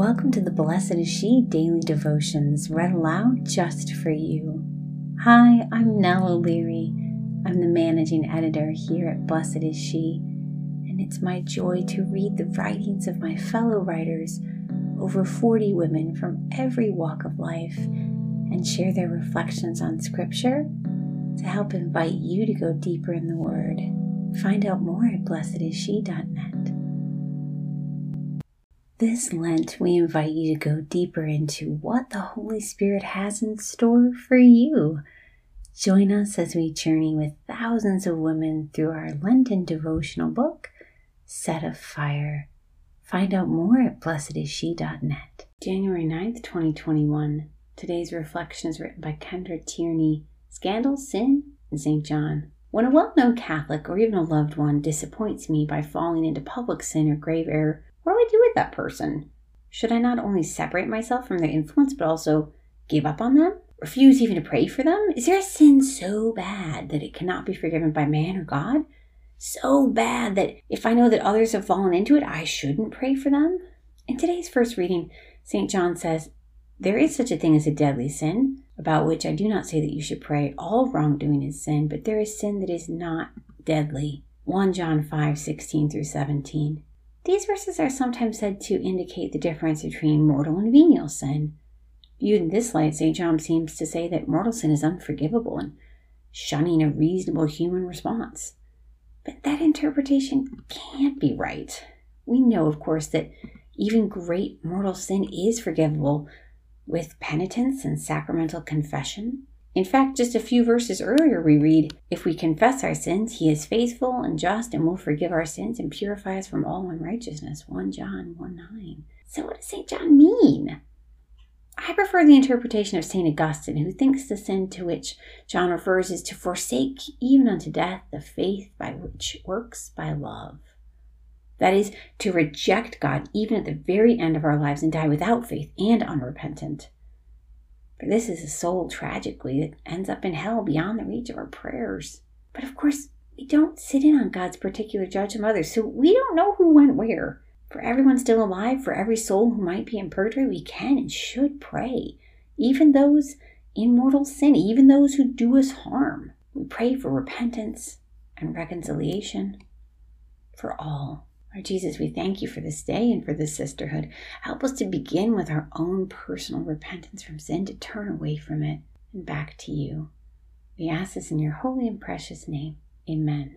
Welcome to the Blessed is She daily devotions read aloud just for you. Hi, I'm Nell O'Leary. I'm the managing editor here at Blessed is She, and it's my joy to read the writings of my fellow writers, over 40 women from every walk of life, and share their reflections on Scripture to help invite you to go deeper in the Word. Find out more at blessedisshe.net. This Lent, we invite you to go deeper into what the Holy Spirit has in store for you. Join us as we journey with thousands of women through our Lenten devotional book, Set of Fire. Find out more at blessedisshe.net. January 9th, 2021. Today's reflection is written by Kendra Tierney Scandal, Sin, and St. John. When a well known Catholic or even a loved one disappoints me by falling into public sin or grave error, what do I do with that person? Should I not only separate myself from their influence, but also give up on them? Refuse even to pray for them? Is there a sin so bad that it cannot be forgiven by man or God? So bad that if I know that others have fallen into it, I shouldn't pray for them? In today's first reading, St. John says, There is such a thing as a deadly sin, about which I do not say that you should pray. All wrongdoing is sin, but there is sin that is not deadly. 1 John 5 16 through 17. These verses are sometimes said to indicate the difference between mortal and venial sin. Viewed in this light, St. John seems to say that mortal sin is unforgivable and shunning a reasonable human response. But that interpretation can't be right. We know, of course, that even great mortal sin is forgivable with penitence and sacramental confession. In fact, just a few verses earlier, we read, If we confess our sins, he is faithful and just and will forgive our sins and purify us from all unrighteousness. 1 John 1 9. So, what does St. John mean? I prefer the interpretation of St. Augustine, who thinks the sin to which John refers is to forsake, even unto death, the faith by which works by love. That is, to reject God even at the very end of our lives and die without faith and unrepentant. For this is a soul, tragically, that ends up in hell beyond the reach of our prayers. But of course, we don't sit in on God's particular judgment of others, so we don't know who went where. For everyone still alive, for every soul who might be in purgatory, we can and should pray. Even those in mortal sin, even those who do us harm. We pray for repentance and reconciliation for all. Lord Jesus, we thank you for this day and for this sisterhood. Help us to begin with our own personal repentance from sin, to turn away from it and back to you. We ask this in your holy and precious name. Amen.